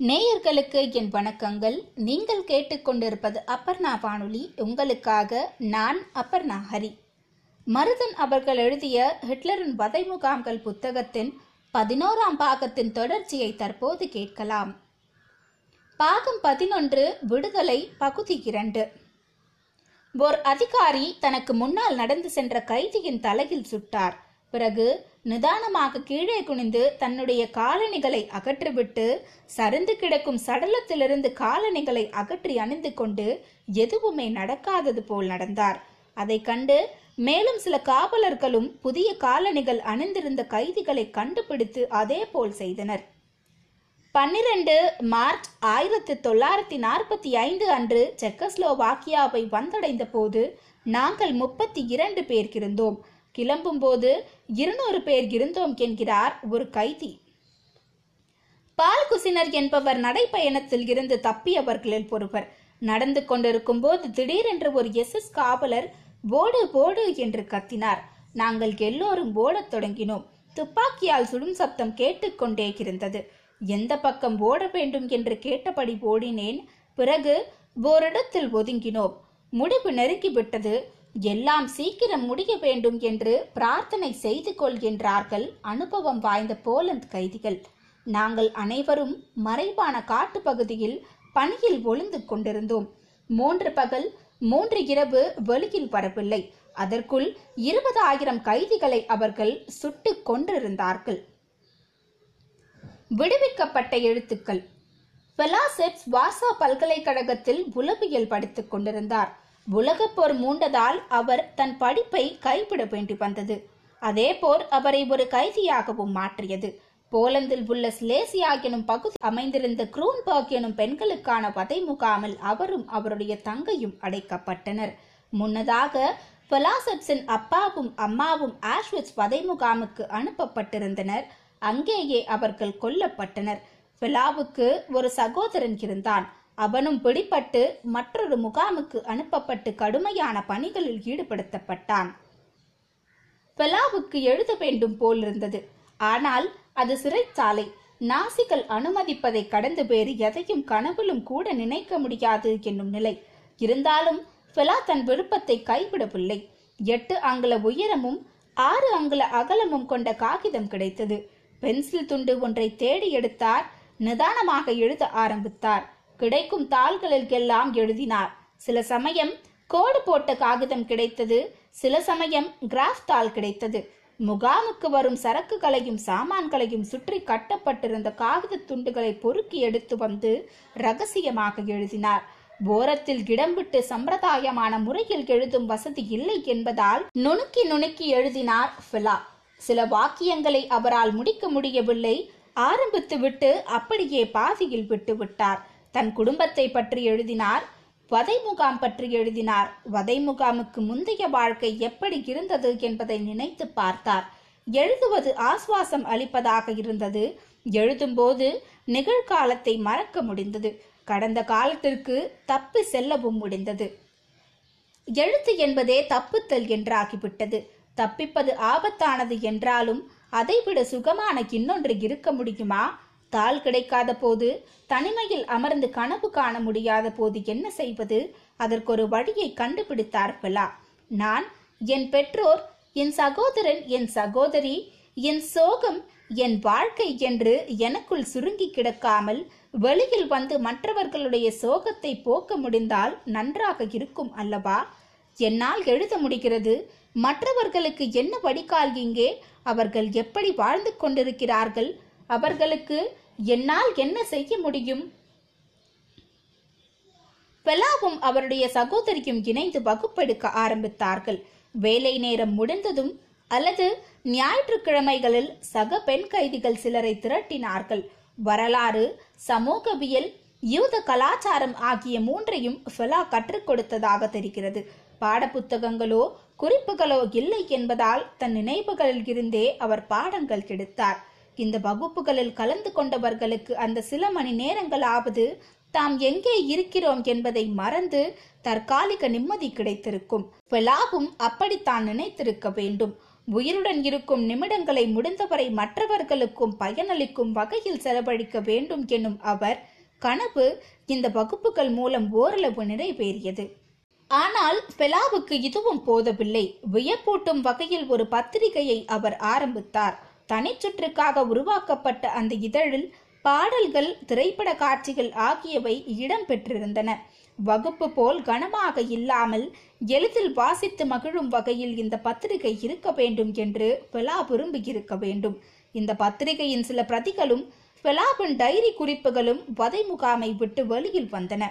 நேயர்களுக்கு என் வணக்கங்கள். நீங்கள் கேட்டுக்கொண்டிருப்பது அப்பர்ணா வானொலி. உங்களுக்காக நான் அப்பர்ணா ஹரி. மருதன் அவர்கள் எழுதிய ஹிட்லரின் வதை முகாம்கள் புத்தகத்தின் பதினோராம் பாகத்தின் தொடர்ச்சியை தற்போது கேட்கலாம். பாகம் பதினொன்று விடுதலை பகுதி இரண்டு. ஓர் அதிகாரி தனக்கு முன்னால் நடந்து சென்ற கைதியின் தலையில் சுட்டார். பிறகு நிதானமாக கீழே குனிந்து தன்னுடைய காலணிகளை அகற்றிவிட்டு சரிந்து கிடக்கும் சடலத்திலிருந்து காலணிகளை அகற்றி அணிந்து கொண்டு எதுவுமே நடக்காதது போல் நடந்தார். அதை கண்டு மேலும் சில காவலர்களும் புதிய காலணிகள் அணிந்திருந்த கைதிகளை கண்டுபிடித்து அதே போல் செய்தனர். பன்னிரண்டு மார்ச் ஆயிரத்தி தொள்ளாயிரத்தி நாற்பத்தி ஐந்து அன்று செக்கஸ்லோவாக்கியாவை வந்தடைந்த போது நாங்கள் முப்பத்தி இரண்டு பேர் இருந்தோம். கிளம்பும்போது இருநூறு பேர் இருந்தோம் என்கிறார் ஒரு கைதி. பால்குசினர் என்பவர் நடைப்பயணத்தில் இருந்து தப்பியவர்களில் ஒருவர். நடந்து கொண்டிருக்கும் போது திடீரென்று ஒரு எஸ் எஸ் காவலர் போடு போடு என்று கத்தினார். நாங்கள் எல்லோரும் ஓடத் தொடங்கினோம். துப்பாக்கியால் சுடும் சப்தம் கேட்டுக்கொண்டே இருந்தது. எந்த பக்கம் ஓட வேண்டும்? என்று கேட்டபடி ஓடினேன். பிறகு ஓரிடத்தில் ஒதுங்கினோம். முடிவு நெருங்கிவிட்டது. எல்லாம் சீக்கிரம் முடிய வேண்டும் என்று பிரார்த்தனை செய்து கொள்கின்றார்கள் அனுபவம் வாய்ந்த போலந்து கைதிகள். நாங்கள் அனைவரும் மறைவான காட்டுப்பகுதியில் பணியில் ஒளிந்து கொண்டிருந்தோம். மூன்று பகல் மூன்று இரவு வெளியில் வரவில்லை. அதற்குள் இருபதாயிரம் கைதிகளை அவர்கள் சுட்டு கொன்றிருந்தார்கள். விடுவிக்கப்பட்ட எழுத்துக்கள். பெலாசெப்ஸ் வாசா பல்கலைக்கழகத்தில் உளவியல் படித்துக் கொண்டிருந்தார். உலகப் போர் மூண்டதால் அவர் தன் படிப்பை கைவிட வேண்டி வந்தது. அதே போர் அவரை ஒரு கைதியாகவும் மாற்றியது. போலந்தில் உள்ள ஸ்லேசியா எனும் பகுதி அமைந்திருந்த குரூன்பர்க் எனும் பெண்களுக்கான வதை முகாமில் அவரும் அவருடைய தங்கையும் அடைக்கப்பட்டனர். முன்னதாக பெலாசப்ஸின் அப்பாவும் அம்மாவும் ஆஷ்விட்ஸ் வதை முகாமுக்கு அனுப்பப்பட்டிருந்தனர். அங்கேயே அவர்கள் கொல்லப்பட்டனர். பெலாவுக்கு ஒரு சகோதரன் இருந்தான். அவனும் பிடிபட்டு மற்றொரு முகாமுக்கு அனுப்பப்பட்டு கடுமையான பணிகளில் ஈடுபடுத்தப்பட்டான். பெலாவுக்கு எழுத வேண்டும் போலிருந்தது ஆனால் அது சிறைச்சாலை. நாசிகள் அனுமதிப்பதை கடந்து வேறு எதையும் கனவிலும் கூட நினைக்க முடியாது என்னும் நிலை. இருந்தாலும் ஃபெலா தன் விருப்பத்தை கைவிடவில்லை. எட்டு அங்குல உயரமும் ஆறு அங்குல அகலமும் கொண்ட காகிதம் கிடைத்தது. பென்சில் துண்டு ஒன்றை தேடி எடுத்தார். நிதானமாக எழுத ஆரம்பித்தார். கிடைக்கும் தாள்களில் எழுதினார். சில சமயம் கோடு போட்ட காகிதம் கிடைத்தது சில சமயம் கிராஃப் தாள் கிடைத்தது. முகாமுக்கு வரும் சரக்குகளையும் சாமான்களையும் சுற்றி கட்டப்பட்டிருந்த காகித துண்டுகளை பொறுக்கி எடுத்து வந்து ரகசியமாக எழுதினார். ஓரத்தில் இடம் விட்டு சம்பிரதாயமான முறையில் எழுதும் வசதி இல்லை என்பதால் நுணுக்கி நுணுக்கி எழுதினார் ஃபிலா. சில வாக்கியங்களை அவரால் முடிக்க முடியவில்லை. ஆரம்பித்து விட்டு அப்படியே பாதியில் விட்டு விட்டார் தன் குடும்பத்தை பற்றி எழுதினார் வதை முகாம் பற்றி எழுதினார். வதை முகாமுக்கு முந்தைய வாழ்க்கை எப்படி இருந்தது என்பதை நினைத்து பார்த்தார். எழுதுவது ஆஸ்வாசம் அளிப்பதாக இருந்தது. எழுதும்போது நிகழ்காலத்தை மறக்க முடிந்தது. கடந்த காலத்திற்கு தப்பி செல்லவும் முடிந்தது. எழுத்து என்பதே தப்புத்தல் என்றாகிவிட்டது. தப்பிப்பது ஆபத்தானது என்றாலும் அதைவிட சுகமான இன்னொன்று இருக்க முடியுமா? தாள் கிடைக்காத போது தனிமையில் அமர்ந்து கனவு காண முடியாத போது என்ன செய்வது? அதற்கொரு வழியை கண்டுபிடித்தார் பிலா. நான் என் பெற்றோர் என் சகோதரன் என் சகோதரி என் சோகம் என் வாழ்க்கை என்று எனக்குள் சுருங்கி கிடக்காமல் வெளியில் வந்து மற்றவர்களுடைய சோகத்தை போக்க முடிந்தால் நன்றாக இருக்கும் அல்லவா? என்னால் எழுத முடிகிறது மற்றவர்களுக்கு என்ன வடிகால் இங்கே? அவர்கள் எப்படி வாழ்ந்து கொண்டிருக்கிறார்கள்? அவர்களுக்கு என்னால் என்ன செய்ய முடியும்? பெலாவும் அவருடைய சகோதரியும் இணைந்து வகுப்பெடுக்க ஆரம்பித்தார்கள். வேலை நேரம் முடிந்ததும் அல்லது ஞாயிற்றுக்கிழமைகளில் சக பெண் கைதிகள் சிலரை திரட்டினார்கள். வரலாறு சமூகவியல் யூத கலாச்சாரம் ஆகிய மூன்றையும் ஃபெலா கற்றுக் கொடுத்ததாக தெரிகிறது. பாடப்புத்தகங்களோ குறிப்புகளோ இல்லை என்பதால் தன் நினைவுகளில் இருந்தே அவர் பாடங்கள் எடுத்தார் இந்த வகுப்புகளில் கலந்து கொண்டவர்களுக்கு அந்த சில மணி நேரங்களாவது தாம் எங்கே இருக்கிறோம் என்பதை மறந்து தற்காலிக நிம்மதி கிடைத்திருக்கும். பெலாவும் அப்படித்தான் நினைத்திருக்க வேண்டும். உயிருடன் இருக்கும் நிமிடங்களை முடிந்தவரை மற்றவர்களுக்கும் பயனளிக்கும் வகையில் செலவழிக்க வேண்டும் என்னும் அவர் கனவு இந்த வகுப்புகள் மூலம் ஓரளவு நிறைவேறியது. ஆனால் பெலாவுக்கு இதுவும் போதவில்லை. வியப்பூட்டும் வகையில் ஒரு பத்திரிகையை அவர் ஆரம்பித்தார். தனிச்சுற்றுக்காக உருவாக்கப்பட்ட அந்த இதழில் பாடல்கள் திரைப்பட காட்சிகள் ஆகியவை இடம்பெற்றிருந்தன வகுப்பு போல் கனமாக இல்லாமல் எளிதில் வாசித்து மகிழும் வகையில் இந்த பத்திரிகை இருக்க வேண்டும் என்று பெலா விரும்பியிருக்க வேண்டும். இந்த பத்திரிகையின் சில பிரதிகளும் பெலாவின் டைரி குறிப்புகளும் வதை முகாமை விட்டு வெளியில் வந்தன.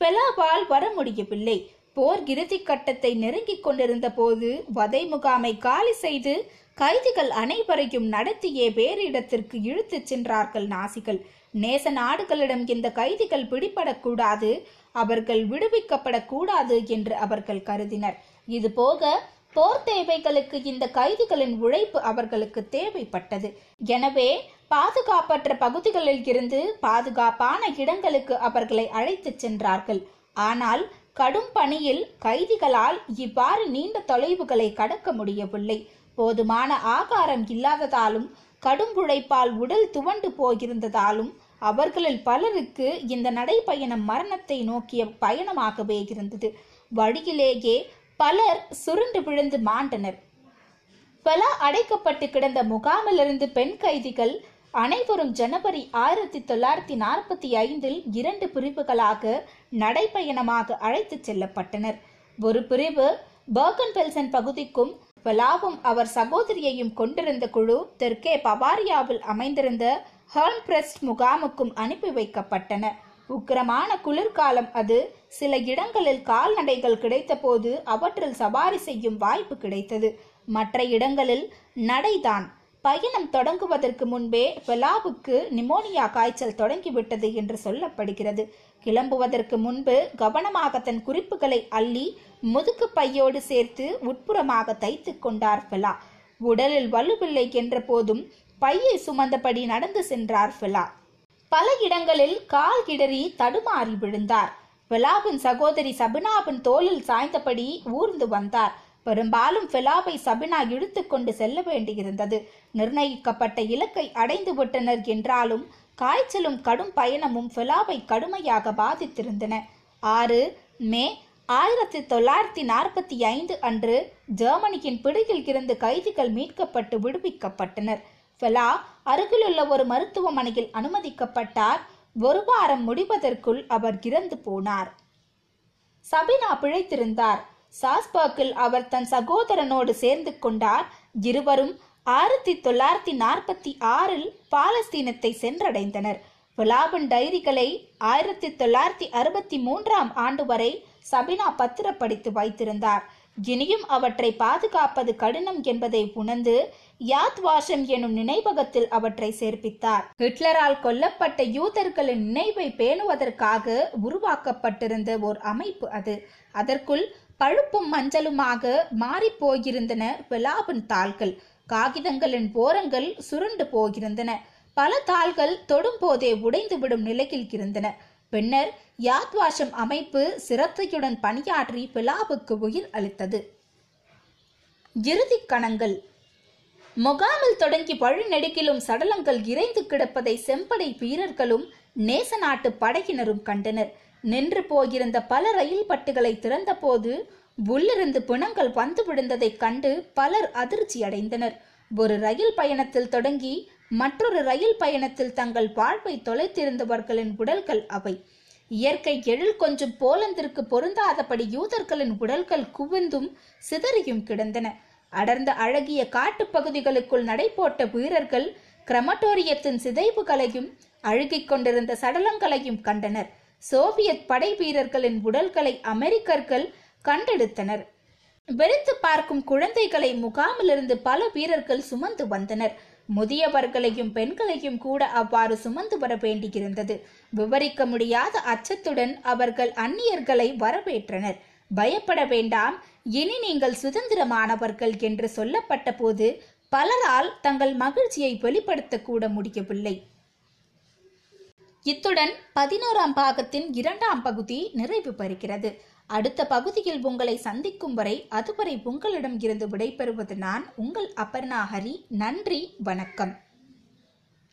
பெலாவால் வர முடியவில்லை. போர் இறுதி கட்டத்தை நெருங்கிக் கொண்டிருந்த போது வதை முகாமை காலி செய்து கைதிகள் அனைவரையும் நடத்தியே வேறு இடத்திற்கு இழுத்துச் சென்றார்கள் நாசிகள். நேச நாடுகளிடம் இந்த கைதிகள் பிடிபடக்கூடாது அவர்கள் விடுவிக்கப்படக்கூடாது என்று அவர்கள் கருதினர். இது போக போர் தேவைகளுக்கு இந்த கைதிகளின் உழைப்பு அவர்களுக்கு தேவைப்பட்டது. எனவே பாதுகாப்பற்ற பகுதிகளில் இருந்து பாதுகாப்பான இடங்களுக்கு அவர்களை அழைத்துச் சென்றார்கள். ஆனால் கடும் பணியில் கைதிகளால் இவ்வாறு நீண்ட தொலைவுகளை கடக்க முடியவில்லை. போதுமான ஆகாரம் இல்லாததாலும் கடும் உழைப்பால் உடல் துவண்டு போயிருந்ததாலும் அவர்களில் பலருக்கு இந்த நடைப்பயணம் மரணத்தை நோக்கிய பயணமாகவே இருந்தது. வழியிலேயே பலர் சுருண்டு விழுந்து மாண்டனர். பல அடைக்கப்பட்டு கிடந்த முகாமிலிருந்து பெண் கைதிகள் அனைவரும் ஜனவரி ஆயிரத்தி தொள்ளாயிரத்தி நாற்பத்தி ஐந்தில் இரண்டு பிரிவுகளாக நடைப்பயணமாக அழைத்துச் செல்லப்பட்டனர். ஒரு பிரிவு பர்கன் பெல்சன் பகுதிக்கும் பலாவும் அவர் சகோதரியையும் கொண்டிருந்த குழு தெற்கே பவாரியாவில் அமைந்திருந்த ஹர்ன்பிரஸ்ட் முகாமுக்கும் அனுப்பி வைக்கப்பட்டன. உக்கிரமான குளிர்காலம் அது. சில இடங்களில் கால்நடைகள் கிடைத்தபோது அவற்றில் சவாரி செய்யும் வாய்ப்பு கிடைத்தது. மற்ற இடங்களில் நடைதான். பயணம் தொடங்குவதற்கு முன்பே பெலாவுக்கு நிமோனியா காய்ச்சல் தொடங்கிவிட்டது என்று சொல்லப்படுகிறது. கிளம்புவதற்கு முன்பு கவனமாக தன் குறிப்புகளை அள்ளி முதுகு பையோடு சேர்த்து உட்புறமாக தைத்து கொண்டார் பெலா உடலில் வலுவில்லை என்ற போதும் பையை சுமந்தபடி நடந்து சென்றார் ஃபிலா. பல இடங்களில் கால் கிடறி தடுமாறி விழுந்தார். பெலாவின் சகோதரி சபினாவின் தோளில் சாய்ந்தபடி ஊர்ந்து வந்தார். பெரும்பாலும் ஃபெலாவை சபினா இழுத்து கொண்டு செல்ல வேண்டியிருந்தது. நிர்ணயிக்கப்பட்ட இலக்கை அடைந்து விட்டனர் என்றாலும் காய்ச்சலும் கடும் பயணமும் ஃபெலாவை கடுமையாக பாதித்திருந்தன. ஆறு மே ஆயிரத்தி தொள்ளாயிரத்தி நாற்பத்தி ஐந்து அன்று ஜெர்மனியின் பிடியில் இருந்து கைதிகள் மீட்கப்பட்டு விடுவிக்கப்பட்டனர். ஃபெலா அருகிலுள்ள ஒரு மருத்துவமனையில் அனுமதிக்கப்பட்டார். ஒரு வாரம் முடிவதற்குள் அவர் இறந்து போனார். சபினா பிழைத்திருந்தார். சாஸ்பர்க்கில் அவர் தன் சகோதரனோடு சேர்ந்து கொண்டார். இருவரும் ஆயிரத்தி தொள்ளாயிரத்தி நாற்பத்தி ஆறில் பாலஸ்தீனத்தை சென்றடைந்தனர். புலாபின் டைரிகளை ஆயிரத்தி தொள்ளாயிரத்தி அறுபத்தி மூன்றாம் ஆண்டு வரை சபினா பத்திரப்படுத்தி வைத்திருந்தார். இனியும் அவற்றை பாதுகாப்பது கடினம் என்பதை உணர்ந்து யாத் வாஷம் எனும் நினைவகத்தில் அவற்றை சேர்ப்பித்தார். ஹிட்லரால் கொல்லப்பட்ட யூதர்களின் நினைவை பேணுவதற்காக உருவாக்கப்பட்டிருந்த ஓர் அமைப்பு அது. அதற்குள் பழுப்பும் மஞ்சளுமாக மாறிப் போயிருந்தன விலாவின் தாள்கள். காகிதங்களின் ஓரங்கள் சுருண்டு போயிருந்தன. பல தாள்கள் தொடும் போதே உடைந்துவிடும் நிலையில் இருந்தன. பின்னர் யாத்வாஷம் அமைப்பு சிரத்தையுடன் பணியாற்றி பிலாவுக்கு உயிர் அளித்தது. இறுதிக் கணங்கள். முகாமில் தொடங்கி வழிநெடுக்கிலும் சடலங்கள் இறைந்து கிடப்பதை செம்படை வீரர்களும் நேச நாட்டு படையினரும் கண்டனர். நின்று போயிருந்த பல ரயில் பட்டுகளை திறந்தபோது உள்ளிருந்து பிணங்கள் வந்து விழுந்ததைக் கண்டு பலர் அதிர்ச்சி அடைந்தனர் ஒரு ரயில் பயணத்தில் தொடங்கி மற்றொரு ரயில் பயணத்தில் தங்கள் வாழ்வை தொலைத்திருந்தவர்களின் உடல்கள் அவை. இயற்கை எழில் கொஞ்சம் போலந்திற்கு பொருந்தாதபடி யூதர்களின் உடல்கள் குவிந்தும் சிதறியும் கிடந்தன. அடர்ந்த அழகிய காட்டு பகுதிகளுக்குள் நடைபோட்ட வீரர்கள் கிரமட்டோரியத்தின் சிதைவுகளையும் அழுகிக் கொண்டிருந்த சடலங்களையும் கண்டனர். சோவியத் படை வீரர்களின் உடல்களை அமெரிக்கர்கள் கண்டெடுத்தனர். வெறித்து பார்க்கும் குழந்தைகளை முகாமிலிருந்து பல வீரர்கள் சுமந்து வந்தனர். முதியவர்களையும் பெண்களையும் கூட அவ்வாறு சுமந்து வர வேண்டியிருந்தது. விவரிக்க முடியாத அச்சத்துடன் அவர்கள் அந்நியர்களை வரவேற்றனர். பயப்பட வேண்டாம். இனி நீங்கள் சுதந்திரமானவர்கள் என்று சொல்லப்பட்ட போது பலரால் தங்கள் மகிழ்ச்சியை வெளிப்படுத்த கூட முடியவில்லை. இத்துடன் பதினோராம் பாகத்தின் இரண்டாம் பகுதி நிறைவு பெறுகிறது. அடுத்த பகுதியில் உங்களை சந்திக்கும் வரை அதுவரை உங்களிடம் இருந்து விடைபெறுவது நான் உங்கள் அபர்ணா ஹரி. நன்றி வணக்கம்.